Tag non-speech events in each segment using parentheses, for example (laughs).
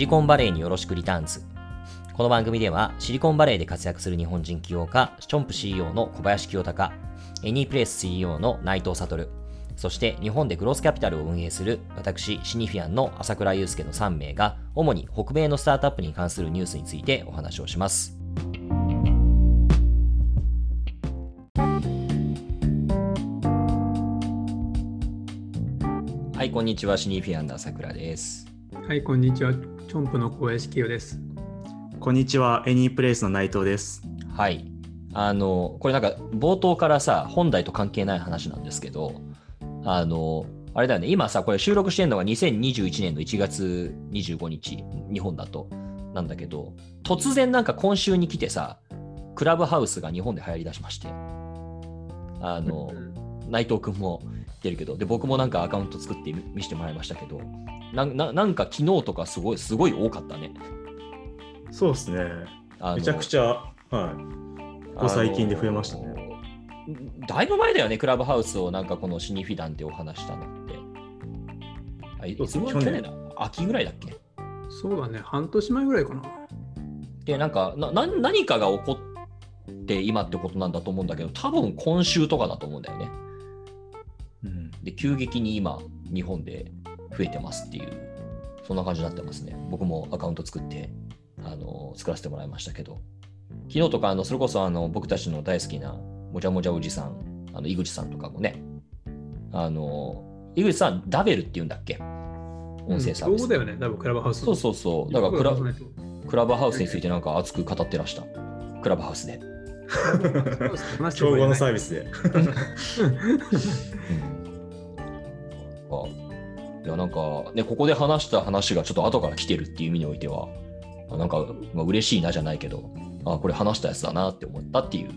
シリコンバレーによろしくリターンズ。この番組ではシリコンバレーで活躍する日本人起業家、チョンプ CEO の小林清隆、エニープレイス CEO の内藤悟、そして日本でグロースキャピタルを運営する私、シニフィアンの朝倉祐介の3名が、主に北米のスタートアップに関するニュースについてお話をします。はい、こんにちは。シニフィアンの朝倉です。はい、こんにちは。チョンプの小林清です。こんにちは。エニープレイスの内藤です。はい。あの、これなんか冒頭からさ、本題と関係ない話なんですけど、あの、あれだよね、今さ、これ収録してるのが2021年の1月25日、日本だと、なんだけど、突然なんか今週に来てさ、クラブハウスが日本で流行りだしまして、あの、内藤君も言ってるけど、で、僕もなんかアカウント作って見せてもらいましたけど、なななんか昨日とかすごい、すごい多かったね。そうですね。めちゃくちゃ、はい。ここ最近で増えましたね。だいぶ前だよね、クラブハウスをなんかこのシニフィダンってお話したのって。あいつも去年だ秋ぐらいだっけ？そうだね、半年前ぐらいかな。で、なんかな何かが起こって今ってことなんだと思うんだけど、多分今週とかだと思うんだよね。うん、で、急激に今、日本で増えてますっていう、そんな感じになってますね。僕もアカウント作って、あの作らせてもらいましたけど、昨日とか、あのそれこそあの僕たちの大好きなもじゃもじゃおじさん、あの井口さんとかもね、あの井口さん、ダベルって言うんだっけ？音声サービス。そうだよね、多分クラブハウス。そうそうそう。だからクラクラブハウスについてなんか熱く語ってらした。クラブハウスで。(laughs) 競合のサービスで。(laughs) いやなんかね、ここで話した話がちょっと後から来てるっていう意味においては、なんか、まあ、嬉しいなじゃないけど、あこれ話したやつだなって思ったっていう、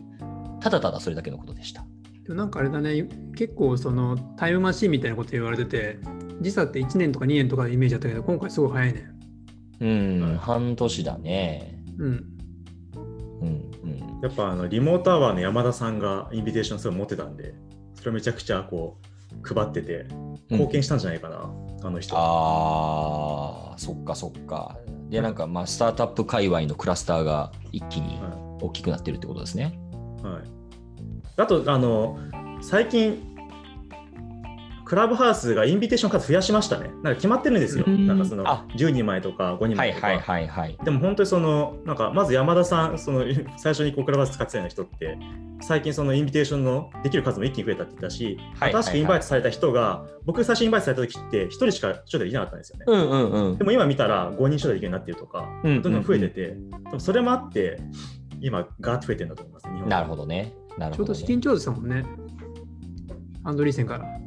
ただただそれだけのことでした。でもなんかあれだね、結構そのタイムマシンみたいなこと言われてて、時差って1年とか2年とかのイメージだったけど、今回すごい早いね。うん、半年だね。うん。うんうん、やっぱあのリモートアワーの山田さんがインビテーションすごい持ってたんで、それをめちゃくちゃこう配ってて、貢献したんじゃないかな、うん、あの人。ああ、そっかそっか。で、なんかまあスタートアップ界隈のクラスターが一気に大きくなってるってことですね。はい。あと、あの、最近、クラブハウスがインビテーション数増やしましたね。なんか決まってるんですよ。なんかその10人前とか5人前とか。はいはいはい、でも本当にその、なんかまず山田さん、その (laughs) 最初にこうクラブハウス使ってたような人って、最近そのインビテーションのできる数も一気に増えたって言ったし、はい新しくインバイトされた人が、僕最初インバイトされた時って1人しか招待できなかったんですよね。うんうんうん、でも今見たら5人招待できるようになってるとか、どんどん増えてて、それもあって、今ガーッと増えてるんだと思います。なるほどね。なるほど、ね、ちょうど資金調達したもんね。アンドリーセンから。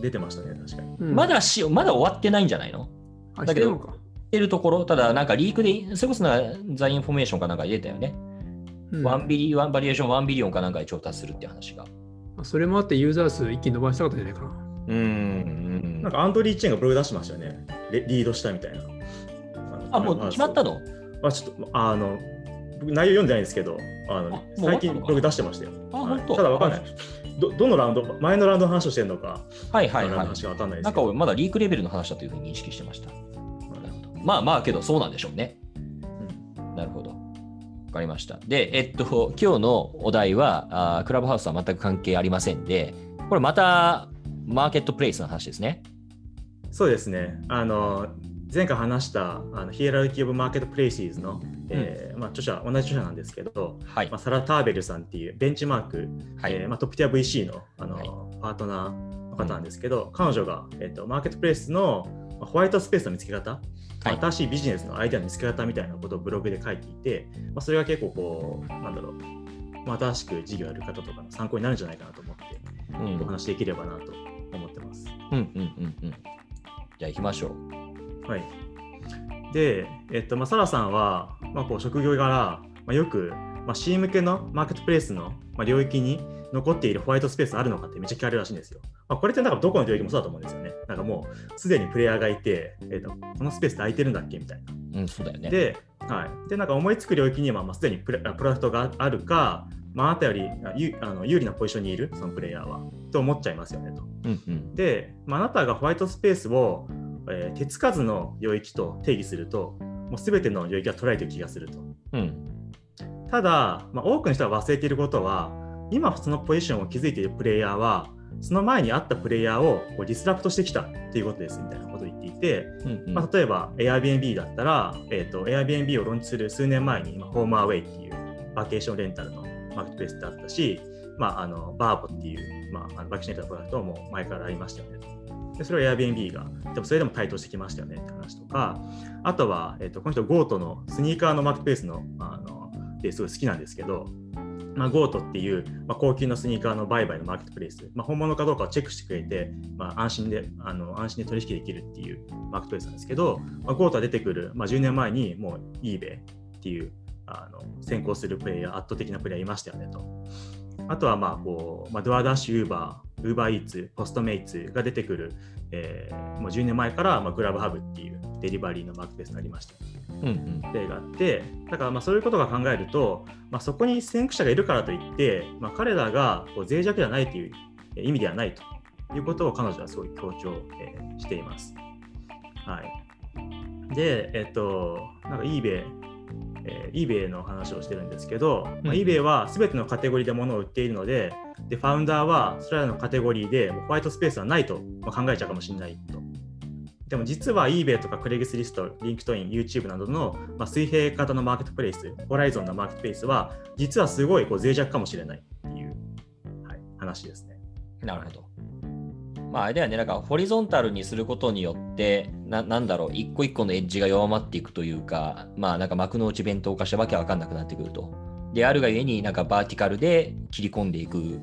出てましたね、確かに。うん、まだしまだ終わってないんじゃないの？だけど、てるところ、ただなんかリークで、それこそザ・インフォメーションかなんか出たよね。うん、1 billi バリュエーション1 billion かなんかで調達するって話が。それもあってユーザー数一気に伸ばしたかったんじゃないかな。うん。なんかアンドリー・チェーンがブログ出してましたよね。リードしたみたいな。あ、もう決まったの？あちょっと、あの、内容読んでないんですけど、あの最近ブログ出してましたよ。あ、はい、ただわかんない。どどのラウンド、前のラウンドの話をしてるのか、はいはいはい。話がわかんないですなんかまだリークレベルの話だというふうに認識してました。なるほど。まあまあ、けどそうなんでしょうね。うん、なるほど。わかりました。で、えっと、今日のお題はあ、クラブハウスは全く関係ありませんで、これまたマーケットプレイスの話ですね。そうですね。あの、前回話したあのヒエラルキー・オブ・マーケット・プレイシーズの、えーまあ、著者同じ著者なんですけど、はいまあ、サラ・ターベルさんっていうベンチマーク、はいえーまあ、トップティア VC のあの、はい、パートナーの方なんですけど、うん、彼女が、えーと、マーケットプレイスのホワイトスペースの見つけ方、はい、新しいビジネスのアイデアの見つけ方みたいなことをブログで書いていて、まあ、それが結構こうなんだろう、まあ、新しく事業やる方とかの参考になるんじゃないかなと思って、うん、お話できればなと思ってます。うんうんうんうん。じゃあ行きましょう。はい。で、えっとまあ、サラさんは、まあ、こう職業柄、まあ、よく、まあ、C 向けのマーケットプレイスの、まあ、領域に残っているホワイトスペースあるのかってめっちゃ聞かれるらしいんですよ。まあ、これってなんかどこの領域もそうだと思うんですよね。なんかもうすでにプレイヤーがいて、えっと、このスペースって空いてるんだっけ？みたいな。うん、そうだよね。で、はい、でなんか思いつく領域には、まあ、すでにプレプロダクトがあるか、まあ、あなたよりあの有利なポジションにいるそのプレイヤーはと思っちゃいますよねと。うんうん、で、まあ、あなたがホワイトスペースをえー、手つかずの領域と定義すると、もう全ての領域が捉えてる気がすると。うん、ただ、まあ、多くの人が忘れていることは、今そのポジションを築いているプレイヤーは、その前にあったプレイヤーをこうディスラプトしてきたっていうことですみたいなことを言っていて、うんうん、まあ、例えば Airbnb だったら、えーと、Airbnb をローンチする数年前に、まあ、ホームアウェイっていうバケーションレンタルのマーケットプレイスだったし、まあ、あのバーボっていう、まあ、あのバケーションレンタルのプロダクトも前からありましたよねでそれを Airbnb が、でもそれでも台頭してきましたよねって話とか、あとは、えーと、この人 GOAT のスニーカーのマーケットプレイスのあのですごい好きなんですけど、まあ、 GOAT っていう、まあ、高級なスニーカーの売買のマーケットプレイス、まあ、本物かどうかをチェックしてくれて、まあ、安心であの安心で取引できるっていうマーケットプレイスなんですけど、まあ、 GOAT は出てくる、まあ、10年前にもう eBay っていうあの先行するプレイヤー、圧倒的なプレイヤーいましたよねと。あとは、まあこうまあ、ドアダッシュ、ウーバー、ウーバーイーツ、ポストメイツが出てくる、えー、もう10年前から、まあ、グラブハブっていうデリバリーのマーケットプレイスになりました。うんうん、例があってだからまあそういうことが考えると、まあ、そこに先駆者がいるからといって、まあ、彼らがこう脆弱ではないという意味ではないということを彼女はすごい強調、えー、しています。はい、で、えっと、なんか eBay、えー、eBay の話をしてるんですけど、うん、まあ、eBay は全てのカテゴリーで物を売っているので、でファウンダーはそれらのカテゴリーでホワイトスペースはないと考えちゃうかもしれないと。でも実は eBay とか Craigslist、 LinkedIn、YouTube などの、まあ、水平型のマーケットプレイス、 horizontal のマーケットプレイスは、実はすごいこう脆弱かもしれないっていう、はい、話ですね。なるほど。まあ、あれだよね、なんかホリゾンタルにすることによって、ななんだろう、一個一個のエッジが弱まっていくというか、まあ、なんか幕の内弁当化したわけわかんなくなってくると。であるがゆえに、なんかバーティカルで切り込んでいく、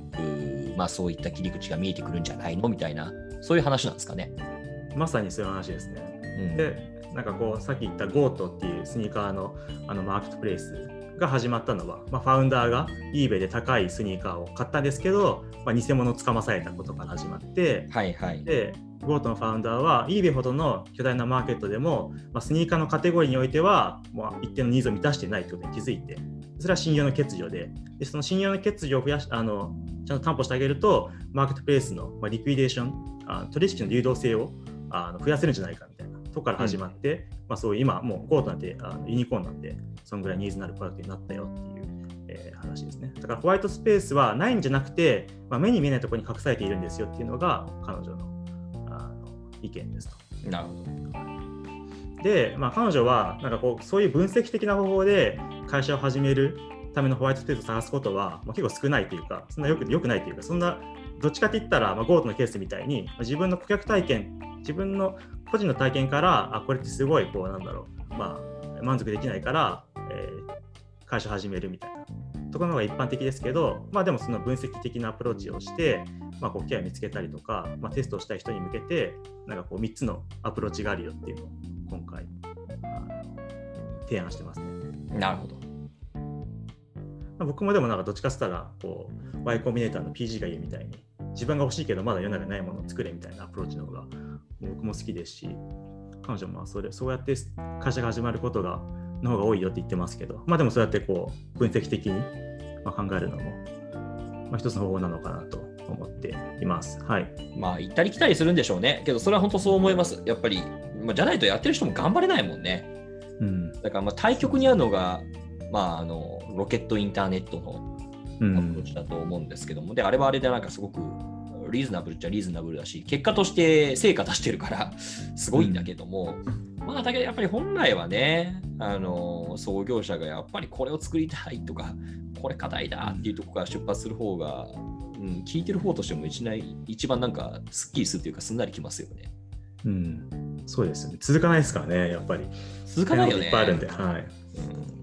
まあ、そういった切り口が見えてくるんじゃないの？みたいな、そういう話なんですかね。まさにそういう話ですね。うん、でなんかこうさっき言った GoTo っていうスニーカーのあのマーケットプレイスが始まったのは、まあ、ファウンダーが eBay で高いスニーカーを買ったんですけど、まあ、偽物をつかまされたことから始まって、はいはい、で GOAT のファウンダーは eBay ほどの巨大なマーケットでも、まあ、スニーカーのカテゴリーにおいては、まあ、一定のニーズを満たしていないということに気づいてそれは信用の欠如ででその信用の欠如を増やしあのちゃんと担保してあげるとマーケットプレイスの、まあ、 liquidation あ取引の流動性をあの増やせるんじゃないかみたいなとこから始まって、うん、まあ、そういう今もう GOAT なんてあのユニコーンなんでそのぐらいニーズのあるプロダクトになったよっていう、えー、話ですね。だからホワイトスペースはないんじゃなくて、まあ、目に見えないところに隠されているんですよっていうのが彼女のあの意見ですと。なるほど。で、まあ、彼女はなんかこうそういう分析的な方法で会社を始めるためのホワイトスペースを探すことは、まあ、結構少ないというか、そんなよくよくないというか、そんなどっちかって言ったら、まあ、GoTo のケースみたいに、まあ、自分の顧客体験、自分の個人の体験から、あ、これってすごい、こう、なんだろう、まあ、満足できないから、えー、会社始めるみたいなところの方が一般的ですけど、まあ、でもその分析的なアプローチをして、まあ、こうケア見つけたりとか、まあ、テストをしたい人に向けて、なんかこう3つのアプローチがあるよっていうのを今回、提案してますね。なるほど。僕もでもなんかどっちかっつったらこう Y コンビネーターの PG がいいみたいに自分が欲しいけどまだ世の中にないものを作れみたいなアプローチの方が僕も好きですし彼女もそれそうやって会社が始まることがの方が多いよって言ってますけどまあでもそうやってこう分析的に考えるのも、まあ、一つの方法なのかなと思っています。はい。まあ行ったり来たりするんでしょうね。けどそれは本当そう思います。やっぱり、まあ、じゃないとやってる人も頑張れないもんね。うん、だからまあ対極にあるのがまあ、あのロケットインターネットのアプローチだと思うんですけども、うん、であれはあれでなんかすごくリーズナブルっちゃリーズナブルだし結果として成果出してるから (laughs) すごいんだけども、うん、まあだけどやっぱり本来はねあの創業者がやっぱりこれを作りたいとかこれ課題だっていうところから出発する方が、うん、聞いてる方としても一一番なんかすっきりするというかすんなりきますよね。うん、そうですよね。続かないですからね、やっぱり。続かないよね。いっぱいあるんで、はい。うん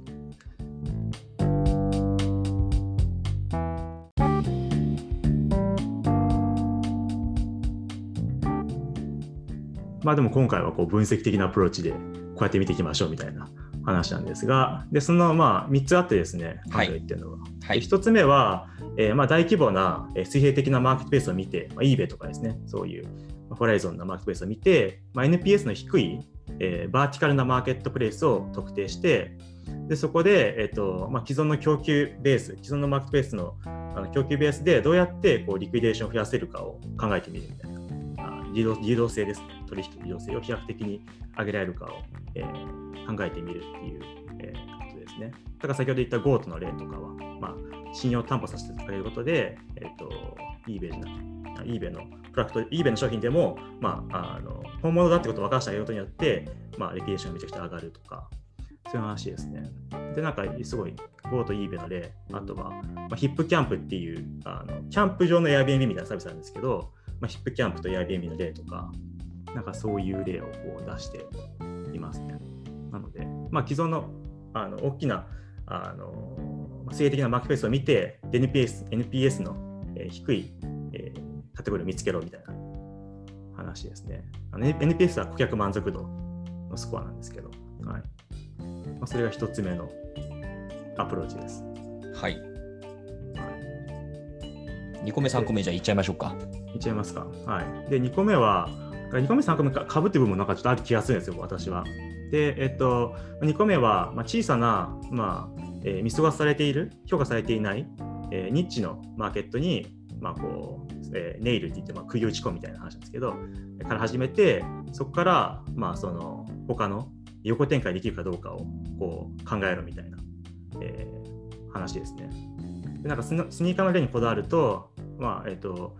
まあでも今回はこう分析的なアプローチでこうやって見ていきましょうみたいな話なんですが、でそのまあ3つあってですね、ってるのは。はい、1つ目は、えー、まあ大規模な水平的なマーケットベースを見て、まあ、eBay とかですね、そういうホライゾンなマーケットベースを見て、まあ、NPS の低い、えー、バーティカルなマーケットプレイスを特定して、でそこで、えーとまあ、既存の供給ベース、既存のマーケットベースのあの供給ベースでどうやってこうリクイデーションを増やせるかを考えてみるみたいな。流動性ですね、取引流動性を飛躍的に上げられるかを、えー、考えてみるっていう、えー、ことですね。だから先ほど言った GOAT の例とかは、まあ、信用担保させてあげることで、えーと、eBay じゃなくて、eBay のプロダクト、eBay の商品でも、まあ、あの本物だってことを分からせてあげることによって、まあ、レピューションがめちゃくちゃ上がるとか、そういう話ですね。で、なんかすごい、Go と eBay の例、あとは、まあ、ヒップキャンプっていうあの、キャンプ場の Airbnb みたいなサービスなんですけど、まあ、ヒップキャンプと Airbnb の例とか、なんかそういう例をこう出していますね。なので、まあ、既存のあの大きなあの性的なマーケットペースを見て、NPS, NPS の、えー、低い、えー、カテゴリーを見つけろみたいな話ですね。NPS は顧客満足度のスコアなんですけど、はいまあ、それが1つ目のアプローチです。はい。2個目、3個目、じゃあいっちゃいましょうか。いっちゃいますか。はい。で、2個目は、2個目、3個目か、ぶって部分もなんかちょっとある気がするんですよ、私は。で、えっと、2個目は、まあ、小さな、まあえー、見過ごされている、評価されていない、えー、ニッチのマーケットに、まあこうえー、ネイルって言って、まあ、釘打ち込むみたいな話なんですけど、から始めて、そこから、まあ、その他の横展開できるかどうかをこう考えろみたいな、えー、話ですね。でなんかスニーカーの例にこだわると、まあえーと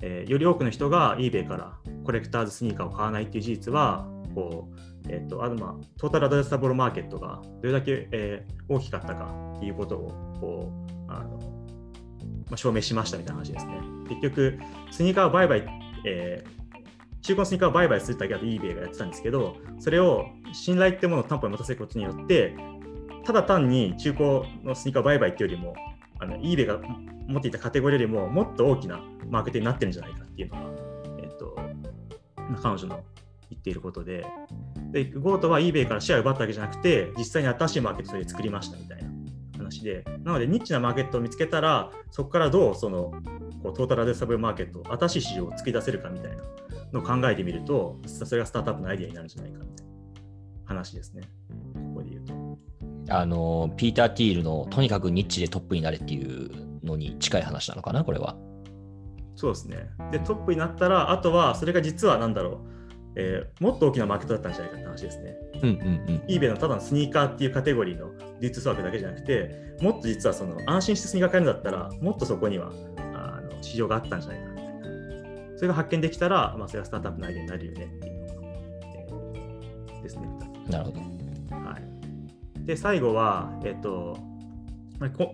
えー、より多くの人が eBay からコレクターズスニーカーを買わないっていう事実は、こうえーとあのまあ、トータルアドレスタブルマーケットがどれだけ、えー、大きかったかっていうことをこうあの、まあ、証明しましたみたいな話ですね。結局、スニーカーを売買、えー、中古のスニーカーを売買するだけだと eBay がやってたんですけど、それを信頼ってものを担保に持たせることによって、ただ単に中古のスニーカー売買っていうよりも、あの eBay が持っていたカテゴリーよりももっと大きなマーケットになってるんじゃないかっていうのが、えっと、彼女の言っていることで、で GoTo は eBay からシェアを奪ったわけじゃなくて、実際に新しいマーケットで作りましたみたいな話で、なのでニッチなマーケットを見つけたら、そこからどうそのこうトータルアドレサブマーケット、新しい市場を作り出せるかみたいなのを考えてみると、それがスタートアップのアイデアになるんじゃないかみたいな話ですね。ここで言うと。あの、ピーター・ティールのとにかくニッチでトップになれっていうのに近い話なのかな、これは。そうですね。で、トップになったら、あとはそれが実は何だろう。えー、もっと大きなマーケットだったんじゃないかって話ですね。うんうんうん、eBay のただのスニーカーっていうカテゴリーの流通枠だけじゃなくて、もっと実はその安心してスニーカー買えるんだったら、もっとそこにはあの市場があったんじゃないかみたいな。それが発見できたら、まあ、それがスタートアップのアイデアになるよねっていうのが、えー、ですね。なるほど。はい、で、最後は、えっ、ー、と、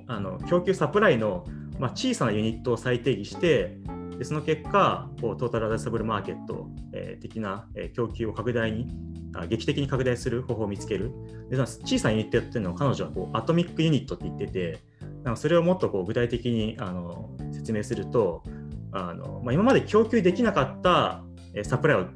あの供給サプライの、まあ、小さなユニットを再定義して、でその結果、こうトータルアドレサブルマーケット、えー、的な、えー、供給を拡大にあ、劇的に拡大する方法を見つける。で小さなユニットやってるのを彼女はこうアトミックユニットって言ってて、なんかそれをもっとこう具体的にあの説明すると、あのまあ、今まで供給できなかったサプライを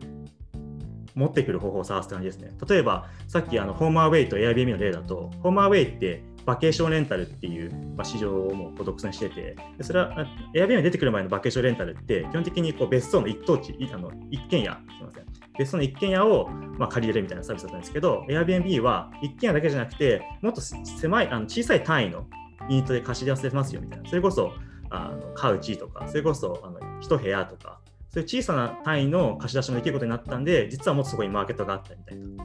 持ってくる方法を探す感じですね。例えば、さっきあのホームアウェイと Airbnb の例だと、ホームアウェイってバケーションレンタルっていう、まあ、市場をも独占してて、それは Airbnb に出てくる前のバケーションレンタルって、基本的にこう別荘の一等地、あの一軒家、すみません。別荘の一軒家をまあ借りれるみたいなサービスだったんですけど、Airbnb は一軒家だけじゃなくて、もっと狭い、あの小さい単位のユニットで貸し出せますよみたいな。それこそ、あのカウチとか、それこそあの一部屋とか、そういう小さな単位の貸し出しもできることになったんで、実はもっとそこにマーケットがあったみたいな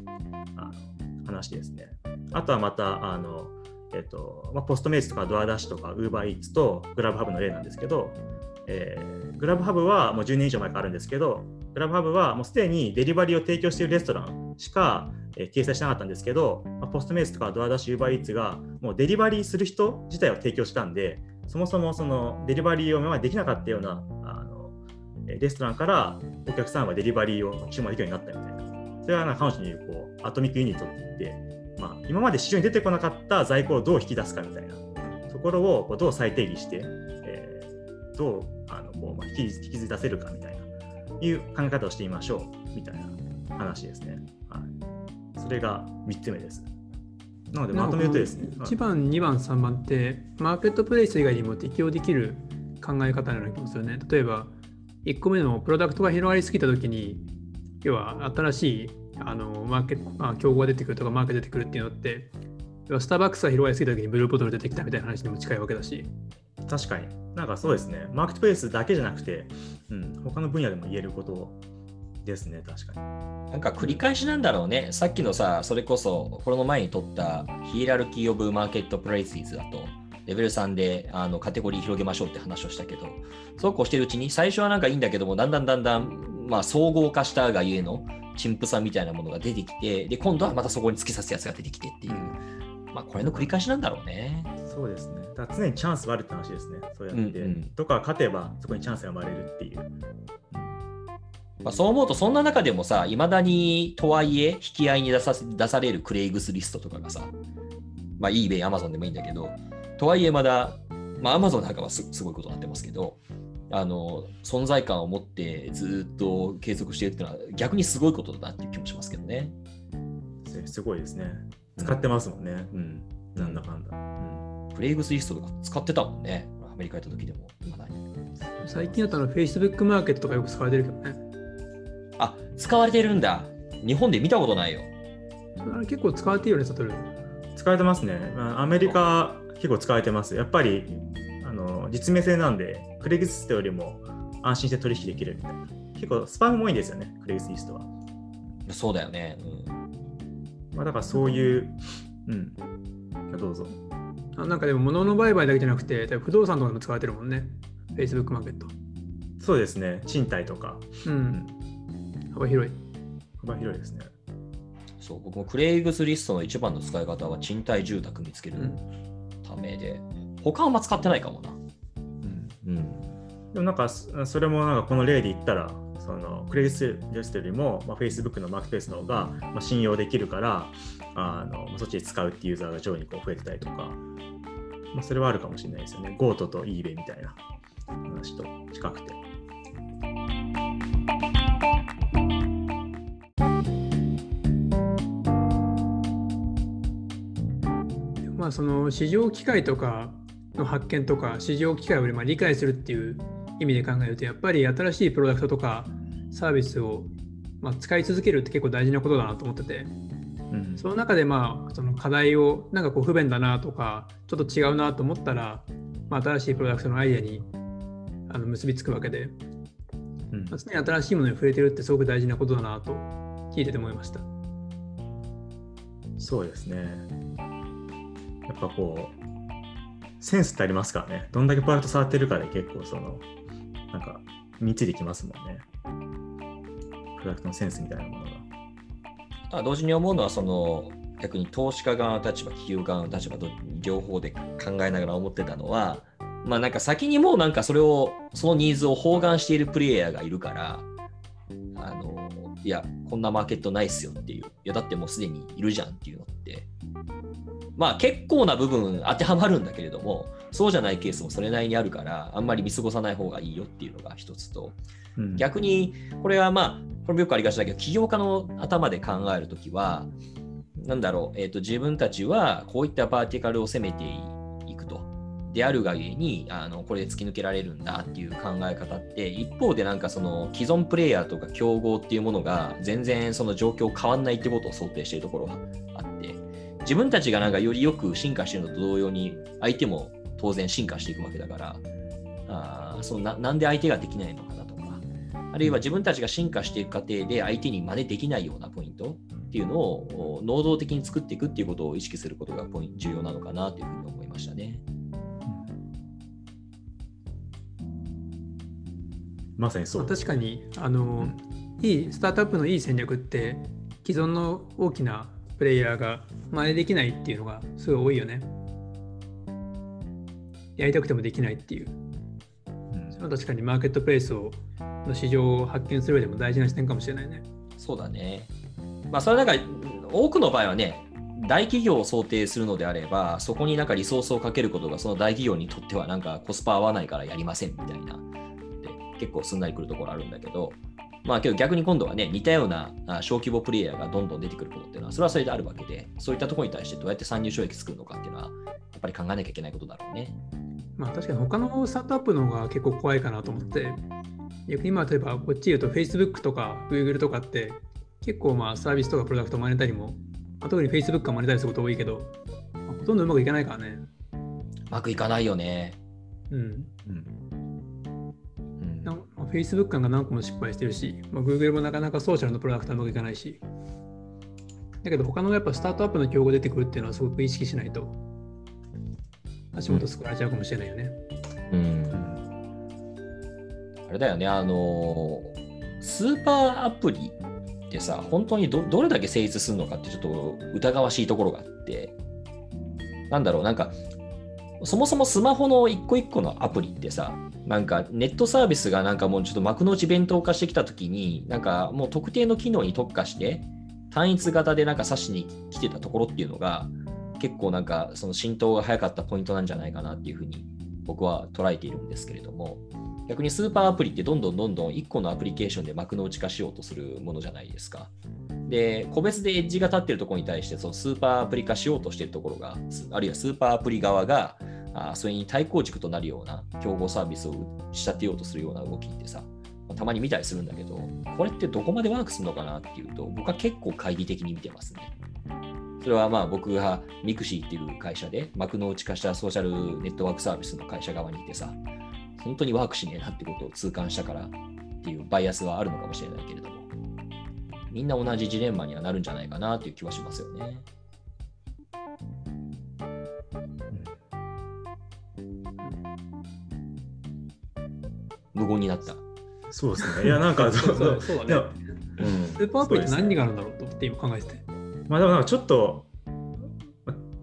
あの話ですね。あとはまた、あのえっとまあ、ポストメイツとかドアダッシュとかウーバーイーツとグラブハブの例なんですけど、えー、グラブハブはもう10年以上前からあるんですけど、グラブハブはもうすでにデリバリーを提供しているレストランしか、えー、掲載しなかったんですけど、まあ、ポストメイツとかドアダッシュ、ウーバーイーツがもうデリバリーする人自体を提供したんで、そもそもそのデリバリーを今までできなかったようなあのレストランからお客さんはデリバリーを注文できるようになったみたいな。それはな彼女に言うこうアトミックユニットって言って、まあ、今まで市場に出てこなかった在庫をどう引き出すかみたいなところをこうどう再定義して、えー、どうあのこう、まあ、引き引きずり出せるかみたいないう考え方をしてみましょうみたいな話ですね。はい、それが3つ目です。なのでまとめるとですね。1番、2番、3番って、マーケットプレイス以外にも適用できる考え方のような気もするね。例えば、1個目のプロダクトが広がりすぎたときに、要は新しいあのマーケット、まあ、競合が出てくるとかマーケット出てくるっていうのって、スターバックスが広がりすぎたときにブルーボトル出てきたみたいな話にも近いわけだし、確かに。なんかそうですね。マーケットプレイスだけじゃなくて、うん、他の分野でも言えることですね、確かに。なんか繰り返しなんだろうね。さっきのさ、それこそ、この前に取ったヒエラルキー・オブ・マーケット・プレイスだと、レベル3であのカテゴリー広げましょうって話をしたけど、そうこうしてるうちに、最初はなんかいいんだけども、だんだんだんだん、まあ、総合化したがゆえの陳腐さみたいなものが出てきて、で、今度はまたそこに突き刺すやつが出てきてっていう、まあ、これの繰り返しなんだろうね。そうですね。だ常にチャンスはあるって話ですね。そうやって、うんうん、どこか勝てばそこにチャンスが生まれるっていう。まあ、そう思うと、そんな中でもさ、いまだにとはいえ、引き合いに出さ出されるクレイグスリストとかがさ、まあ、eBay、Amazon でもいいんだけど、とはいえまだ、まあ、Amazon なんかはすすごいことになってますけど、あの存在感を持ってずっと継続しているっていうのは逆にすごいことだなっていう気もしますけどね。すごいですね。使ってますもんね。うん。うん、なんだかんだ。うん。プレイグスリストとか使ってたもんね。アメリカ行った時でも。最近だとの Facebook マーケットとかよく使われてるけどね。あ、使われてるんだ。日本で見たことないよ。あれ結構使われてるよね、サトル。使われてますね。アメリカ結構使われてます。やっぱりあの実名制なんで、クレグストよりも安心して取引できるみたいな。結構スパムも多いんですよね、クレグスリストは。そうだよね。うんまあ、だからそういう、うん。どうぞ。あなんかでも物の売買だけじゃなくて、不動産とかでも使われてるもんね。Facebook マーケット。そうですね。賃貸とか。うん。幅広い。幅広いですね。そう、僕もクレイグスリストの一番の使い方は賃貸住宅見つけるためで、うん、他はあんま使ってないかもな。うん。うん、でもなんか、それもなんかこの例で言ったら、そのクレイグスリストよりも、まあ、Facebook のマーケットペースの方が、まあ、信用できるから、あのそっちで使うっていうユーザーが上位にこう増えてたりとか、まあ、それはあるかもしれないですよね。GoTo と eBay みたいな話と近くて。まあその市場機会とかの発見とか市場機会をまあ理解するっていう意味で考えるとやっぱり新しいプロダクトとかサービスをまあ使い続けるって結構大事なことだなと思ってて、うん、その中でまあその課題をなんかこう不便だなとかちょっと違うなと思ったら、まあ、新しいプロダクトのアイデアにあの結びつくわけで、うん。まあ、常に新しいものに触れてるってすごく大事なことだなと聞いてて思いました。そうですね。やっぱこうセンスってありますからねどんだけプロダクト触ってるかで結構そのなんか身についてきますもんねプロダクトのセンスみたいなものが同時に思うのはその逆に投資家側の立場企業側の立場と両方で考えながら思ってたのはまあなんか先にもうなんかそれを、そのニーズを包含しているプレイヤーがいるから、あの、いや、こんなマーケットないっすよっていう。いや、だってもうすでにいるじゃんっていうのって。まあ結構な部分当てはまるんだけれども、そうじゃないケースもそれなりにあるから、あんまり見過ごさない方がいいよっていうのが一つと、うん、逆に、これはまあ、これもよくありがちだけど、起業家の頭で考えるときは、なんだろう、えーと、自分たちはこういったバーティカルを攻めていくと。であるがゆえにあのこれで突き抜けられるんだっていう考え方って一方でなんかその既存プレイヤーとか競合っていうものが全然その状況変わんないってことを想定しているところがあって自分たちがなんかよりよく進化しているのと同様に相手も当然進化していくわけだからあそのななんで相手ができないのかなとかあるいは自分たちが進化していく過程で相手に真似できないようなポイントっていうのを能動的に作っていくっていうことを意識することがポイント重要なのかなというふうに思いましたね。まさにそう。確かにあの、うん、いいスタートアップのいい戦略って既存の大きなプレイヤーが真似できないっていうのがすごい多いよね。やりたくてもできないっていう。うん、それは確かにマーケットプレイスをの市場を発見する上でも大事な視点かもしれないね。そうだね。まあそれなんか多くの場合はね、大企業を想定するのであれば、そこになんかリソースをかけることがその大企業にとってはなんかコスパ合わないからやりませんみたいな結構すんなりくるところあるんだけど、まあけど逆に今度はね、似たような小規模プレイヤーがどんどん出てくることっていうのは、それはそれであるわけで、そういったところに対してどうやって参入障壁作るのかっていうのは、やっぱり考えなきゃいけないことだろうね。まあ確かに他のスタートアップの方が結構怖いかなと思って、逆に今例えばこっち言うと Facebook とか Google とかって結構まあサービスとかプロダクトを真似たりも、まあ、特に Facebook が真似たりすること多いけど、まあ、ほとんどうまくいかないからね。うまくいかないよね。うん。うん。Facebook 感が何個も失敗してるし、まあ、Google もなかなかソーシャルのプロダクトはうまくいかないし。だけど他のやっぱスタートアップの競合出てくるっていうのはすごく意識しないと足元作られちゃうかもしれないよね。うん。うん、あれだよね、あの、スーパーアプリってさ、本当にどどれだけ成立するのかってちょっと疑わしいところがあって、なんだろう、なんか、そもそもスマホの一個一個のアプリってさ、なんかネットサービスがなんかもうちょっと幕の内弁当化してきたときに、なんかもう特定の機能に特化して、単一型でなんか指しに来てたところっていうのが、結構なんかその浸透が早かったポイントなんじゃないかなっていうふうに僕は捉えているんですけれども、逆にスーパーアプリってどんどんどんどん1個のアプリケーションで幕の内化しようとするものじゃないですか。で、個別でエッジが立ってるところに対して、スーパーアプリ化しようとしているところが、あるいはスーパーアプリ側が、それに対抗軸となるような競合サービスを仕立てようとするような動きってさ、たまに見たりするんだけど、これってどこまでワークするのかなっていうと、僕は結構懐疑的に見てますね。それはまあ僕がミクシーっていう会社で幕の内化したソーシャルネットワークサービスの会社側にいてさ、本当にワークしねえなってことを痛感したからっていうバイアスはあるのかもしれないけれども、みんな同じジレンマにはなるんじゃないかなっていう気はしますよね。無言になった。そうですね。いや、なんか、(laughs) そうそうそうだね。うん、スーパーアプリって何があるんだろうと思って今考えてて。まあでもなんかちょっと、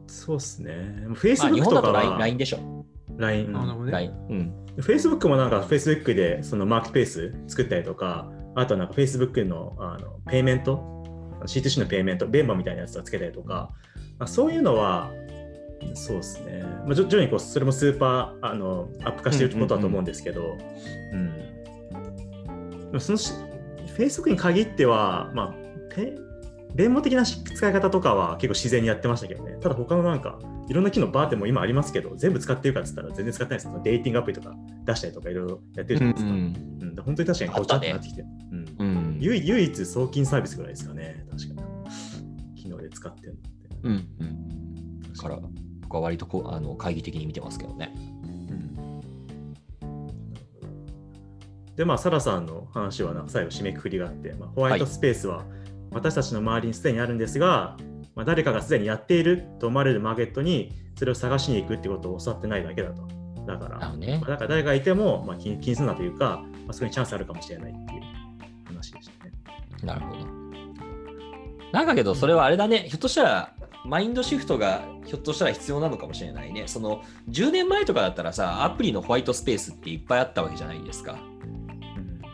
そうっすね。Facebook とかは。LINE でしょ。LINE。LINE。うん。Facebook もなんか Facebook でそのマーケットペース作ったりとか、あとなんか Facebook のあのペイメント、C2C のペイメント、ベンバみたいなやつをつけたりとか、まあ、そういうのは、そうですね。まあ、徐々にこうそれもスーパーあのアップ化していることだと思うんですけど、うん、うん、その Facebook に限っては、まあ、ペ弁護的な使い方とかは結構自然にやってましたけどね。ただ他のなんか、いろんな機能バーっても今ありますけど、全部使ってるかっつったら全然使ってないですけど、デイティングアプリとか出したりとかいろいろやってるじゃないですか。うん、うん、本当に確かにこうちゃんとなってきて、ね、うん、うん、唯一送金サービスぐらいですかね、確かに。機能で使ってるのって。うん、うん。だから、僕は割とこうあの懐疑的に見てますけどね。で、まあ、サラさんの話は最後締めくくりがあって、まあ、ホワイトスペースは私たちの周りにすでにあるんですが、はい、まあ、誰かがすでにやっていると思われるマーケットにそれを探しに行くってことを教わってないだけだと。だから、ね、まあ、だから誰がいても、まあ、気にするなというか、まあ、そこにチャンスあるかもしれないっていう話でしたね。なるほど。なんかけど、それはあれだね、ひょっとしたらマインドシフトがひょっとしたら必要なのかもしれないね。その10年前とかだったらさ、アプリのホワイトスペースっていっぱいあったわけじゃないですか。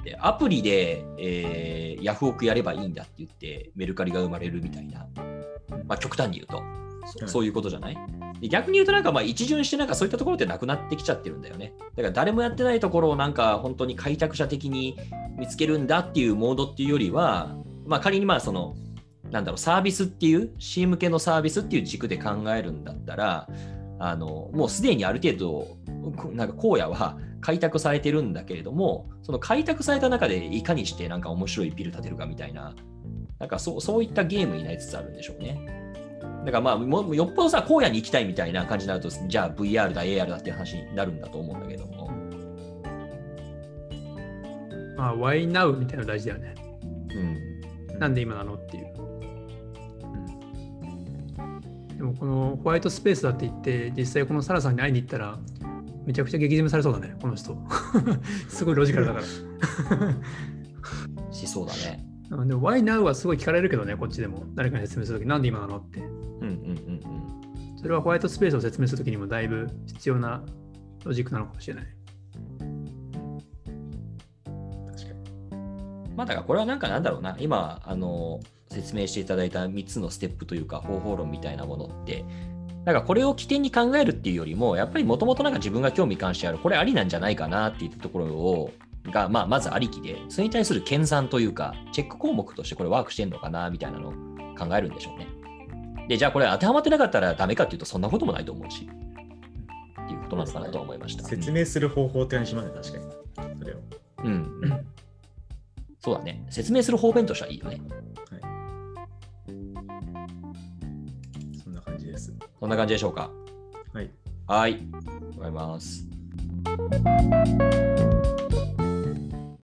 でアプリで、えー、ヤフオクやればいいんだって言ってメルカリが生まれるみたいな、まあ、極端に言うと。そそういうことじゃない？で逆に言うとなんかまあ一巡してなんかそういったところってなくなってきちゃってるんだよね。だから誰もやってないところをなんか本当に開拓者的に見つけるんだっていうモードっていうよりは、まあ、仮にまあそのなんだろうサービスっていう C 向けのサービスっていう軸で考えるんだったらあのもうすでにある程度なんか荒野は開拓されてるんだけれどもその開拓された中でいかにしてなんか面白いビル建てるかみたいななんかそうそういったゲームになりつつあるんでしょうね。だからまあもよっぽどさ荒野に行きたいみたいな感じになるとじゃあ VR だ AR だっていう話になるんだと思うんだけども。まあ Why Now みたいなの大事だよね。うん。なんで今なのっていう。でもこのホワイトスペースだって言って実際このサラさんに会いに行ったらめちゃくちゃ激詰めされそうだねこの人 (laughs) すごいロジカルだからしそうだねでも Why Now はすごい聞かれるけどねこっちでも誰かに説明するときなんで今なのってうんうんうんうんそれはホワイトスペースを説明するときにもだいぶ必要なロジックなのかもしれない。確かに。まあだからこれはなんかなんだろうな。今あの説明していただいた3つのステップというか方法論みたいなものって、なんかこれを起点に考えるっていうよりも、やっぱりもともとなんか自分が興味関してある、これありなんじゃないかなっていったところを、が、まあ、まずありきで、それに対する研鑽というか、チェック項目としてこれワークしてんのかなみたいなのを考えるんでしょうね。で、じゃあこれ当てはまってなかったらダメかっていうと、そんなこともないと思うし、っていうことなのかなと思いました。説明する方法って感じしますね、確かに。それを。うん。そうだね。説明する方便としてはいいよね。そんな感じです。そんな感じでしょうか。はい。はい。ございます。